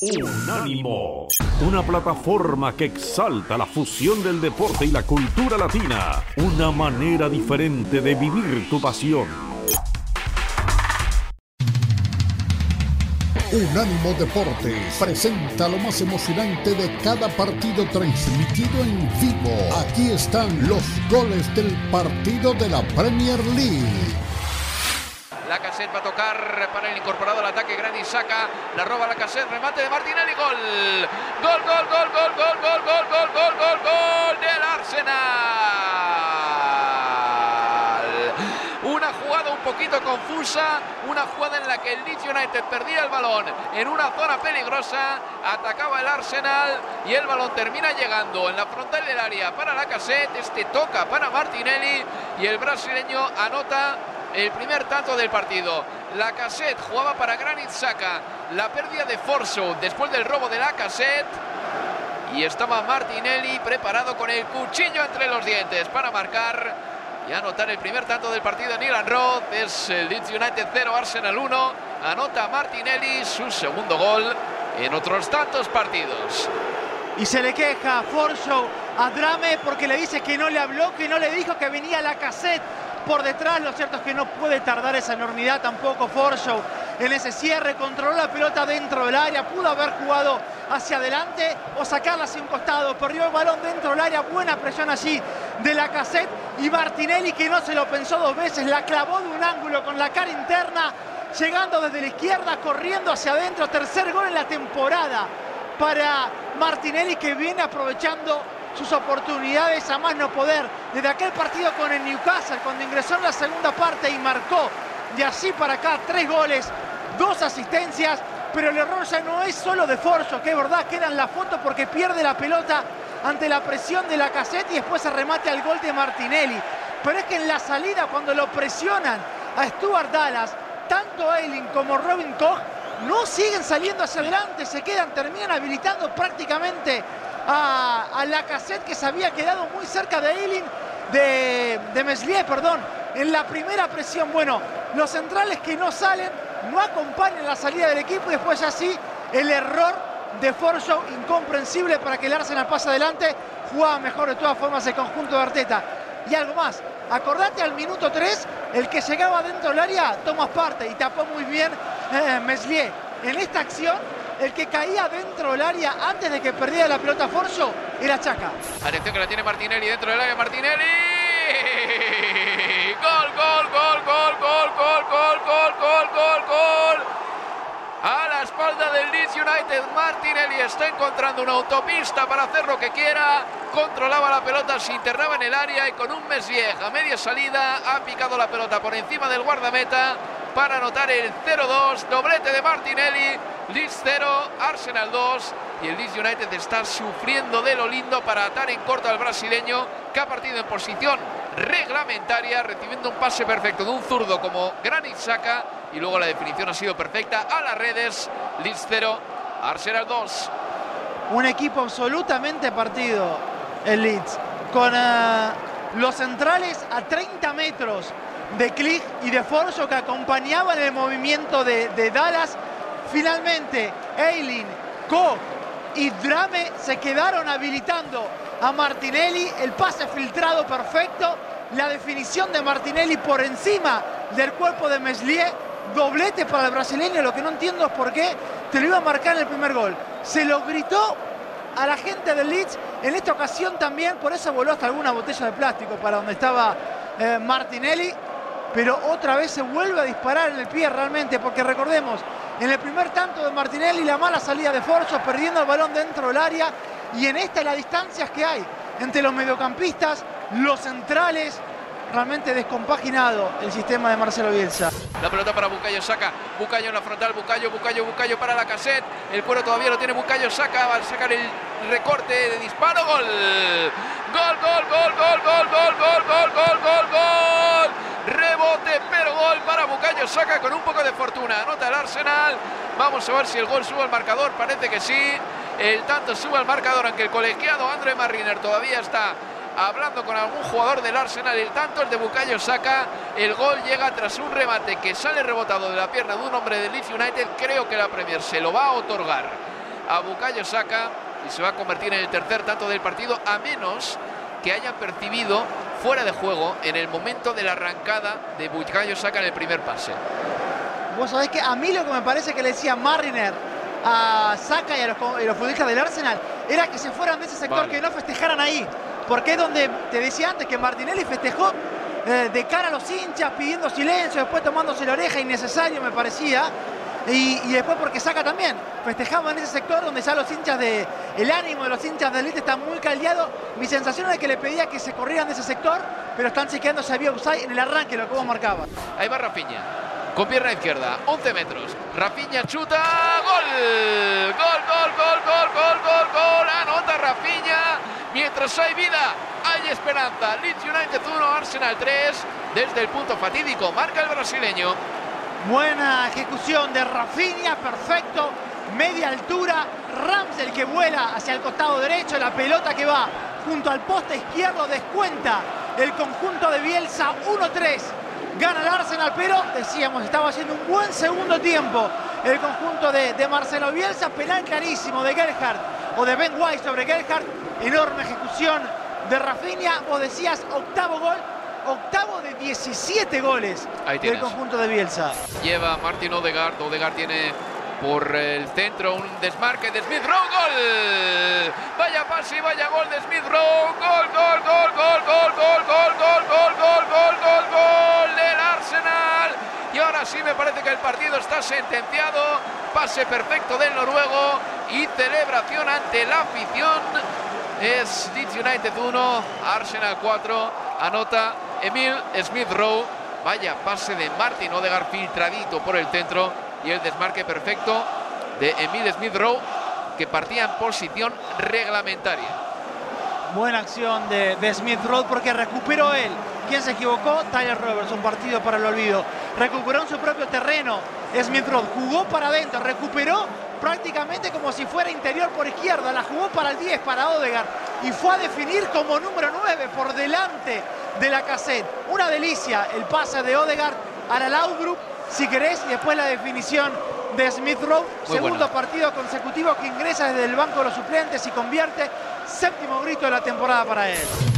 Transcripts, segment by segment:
Unánimo, una plataforma que exalta la fusión del deporte y la cultura latina, una manera diferente de vivir tu pasión. Unánimo Deportes presenta lo más emocionante de cada partido transmitido en vivo. Aquí están los goles del partido de la Premier League. La cassette va a tocar para el incorporado al ataque. Granit saca, la roba la cassette, remate de Martinelli, gol. Gol, gol, gol, gol, gol, gol, gol, gol, gol, gol, gol del Arsenal. Una jugada un poquito confusa, una jugada en la que el Leeds United perdía el balón en una zona peligrosa, atacaba el Arsenal y el balón termina llegando en la frontal del área para la cassette. Este toca para Martinelli y el brasileño anota el primer tanto del partido. La cassette jugaba para Granit Saka. La pérdida de Forso después del robo de la cassette. Y estaba Martinelli preparado con el cuchillo entre los dientes para marcar y anotar el primer tanto del partido en Road. Es el Leeds United 0, Arsenal 1. Anota Martinelli su segundo gol en otros tantos partidos. Y se le queja Forso a Drame porque le dice que no le habló, que no le dijo que venía la cassette por detrás. Lo cierto es que no puede tardar esa enormidad tampoco Forshaw en ese cierre. Controló la pelota dentro del área. Pudo haber jugado hacia adelante o sacarla hacia un costado. Perdió el balón dentro del área. Buena presión allí de la cassette. Y Martinelli, que no se lo pensó dos veces, la clavó de un ángulo con la cara interna. Llegando desde la izquierda, corriendo hacia adentro. Tercer gol en la temporada para Martinelli que viene aprovechando sus oportunidades a más no poder. Desde aquel partido con el Newcastle, cuando ingresó en la segunda parte y marcó de así para acá tres goles, dos asistencias, pero el error ya no es solo de Forzo, que es verdad, queda en la foto porque pierde la pelota ante la presión de la caseta y después se remate al gol de Martinelli. Pero es que en la salida, cuando lo presionan a Stuart Dallas, tanto Eiling como Robin Koch no siguen saliendo hacia adelante, se quedan, terminan habilitando prácticamente a, la cassette que se había quedado muy cerca de Eiling, de, Meslier, perdón, en la primera presión. Bueno, los centrales que no salen, no acompañan la salida del equipo y después así el error de Forshaw, incomprensible para que el Arsenal pase adelante, jugaba mejor de todas formas el conjunto de Arteta. Y algo más, acordate al minuto 3, el que llegaba dentro del área, Tomás parte y tapó muy bien eh, Meslier. En esta acción el que caía dentro del área antes de que perdiera la pelota Forzo era Chaca. Atención que la tiene Martinelli dentro del área, Martinelli. Gol, gol, gol, gol, gol, gol, gol, gol, gol, gol, gol. A la espalda del Leeds United, Martinelli está encontrando una autopista para hacer lo que quiera. Controlaba la pelota, se internaba en el área y con un Messier a media salida ha picado la pelota por encima del guardameta para anotar el 0-2. Doblete de Martinelli. Leeds 0, Arsenal 2 y el Leeds United está sufriendo de lo lindo para atar en corto al brasileño que ha partido en posición reglamentaria recibiendo un pase perfecto de un zurdo como Granit Saka y luego la definición ha sido perfecta a las redes Leeds 0, Arsenal 2. Un equipo absolutamente partido el Leeds con eh, los centrales a 30 metros de Click y de Forzo que acompañaban el movimiento de, de Dallas Finalmente, Eileen, Koch y Drame se quedaron habilitando a Martinelli. El pase filtrado perfecto. La definición de Martinelli por encima del cuerpo de Meslier. Doblete para el brasileño. Lo que no entiendo es por qué te lo iba a marcar en el primer gol. Se lo gritó a la gente del Leeds. En esta ocasión también, por eso voló hasta alguna botella de plástico para donde estaba eh, Martinelli. Pero otra vez se vuelve a disparar en el pie realmente, porque recordemos, en el primer tanto de Martinelli, la mala salida de Forzo, perdiendo el balón dentro del área. Y en esta las distancias que hay entre los mediocampistas, los centrales, realmente descompaginado el sistema de Marcelo Bielsa. La pelota para Bucayo saca, Bucayo en la frontal, Bucayo, Bucayo, Bucayo para la cassette. El cuero todavía lo tiene Bucayo, saca, va a sacar el recorte de disparo, gol, gol, gol, gol, gol, gol, gol, gol, gol, gol. Rebote, pero gol para Bucayo saca con un poco de fortuna. Anota el Arsenal. Vamos a ver si el gol sube al marcador, parece que sí. El tanto sube al marcador, aunque el colegiado André Marriner todavía está hablando con algún jugador del Arsenal. El tanto, el de Bucayo saca. El gol llega tras un remate que sale rebotado de la pierna de un hombre del Leeds United. Creo que la Premier se lo va a otorgar a Bukayo Saka y se va a convertir en el tercer tanto del partido, a menos que hayan percibido fuera de juego en el momento de la arrancada de Bukayo Saka en el primer pase. Vos sabés que a mí lo que me parece que le decía Mariner a Saka y a los, futbolistas del Arsenal era que se fueran de ese sector, que no festejaran ahí. Porque es donde te decía antes que Martinelli festejó eh, de cara a los hinchas, pidiendo silencio, después tomándose la oreja, innecesario me parecía. Y, después porque saca también. Festejamos en ese sector donde ya los hinchas de. El ánimo de los hinchas de Elite está muy caldeado. Mi sensación es que le pedía que se corrieran de ese sector, pero están chequeando si había en el arranque, lo que vos marcaba. Ahí va Rafinha. Con pierna izquierda, 11 metros. Rafinha chuta. ¡Gol! ¡Gol, gol, gol, gol, gol, gol, gol! Anota Rafinha. Mientras hay vida, hay esperanza. Leeds United 1, Arsenal 3. Desde el punto fatídico, marca el brasileño. Buena ejecución de Rafinha, perfecto. Media altura, Ramsel que vuela hacia el costado derecho, la pelota que va junto al poste izquierdo descuenta el conjunto de Bielsa 1-3. Gana el Arsenal, pero decíamos, estaba haciendo un buen segundo tiempo el conjunto de, de Marcelo Bielsa. Penal clarísimo de Gerhardt o de Ben White sobre Gerhardt. Enorme ejecución de Rafinha. Vos decías octavo gol octavo de 17 goles del conjunto de Bielsa. Lleva Martin Odegaard. Odegaard tiene por el centro un desmarque de Smith Rowe. ¡Gol! Vaya pase vaya gol de Smith Rowe. Gol, gol, gol, gol, gol, gol, gol, gol, gol, gol, gol del Arsenal. Y ahora sí me parece que el partido está sentenciado. Pase perfecto del noruego y celebración ante la afición. Es Leeds United 1, Arsenal 4. Anota Emil Smith Rowe. Vaya pase de Martin Odegaard filtradito por el centro y el desmarque perfecto de Emil Smith Rowe que partía en posición reglamentaria. Buena acción de, Smith Rowe porque recuperó él. ¿Quién se equivocó? Tyler Roberts, un partido para el olvido. Recuperó en su propio terreno. Smith Rowe jugó para adentro, recuperó prácticamente como si fuera interior por izquierda. La jugó para el 10, para Odegaard. Y fue a definir como número 9 por delante de la cassette. Una delicia el pase de Odegaard a la Laudrup, si querés, y después la definición de Smith Rowe. Segundo partido consecutivo que ingresa desde el banco de los suplentes y convierte séptimo grito de la temporada para él.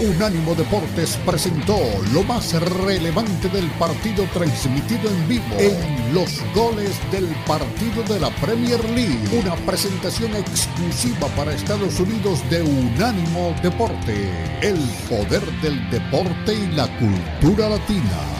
Unánimo Deportes presentó lo más relevante del partido transmitido en vivo en los goles del partido de la Premier League. Una presentación exclusiva para Estados Unidos de Unánimo Deporte. El poder del deporte y la cultura latina.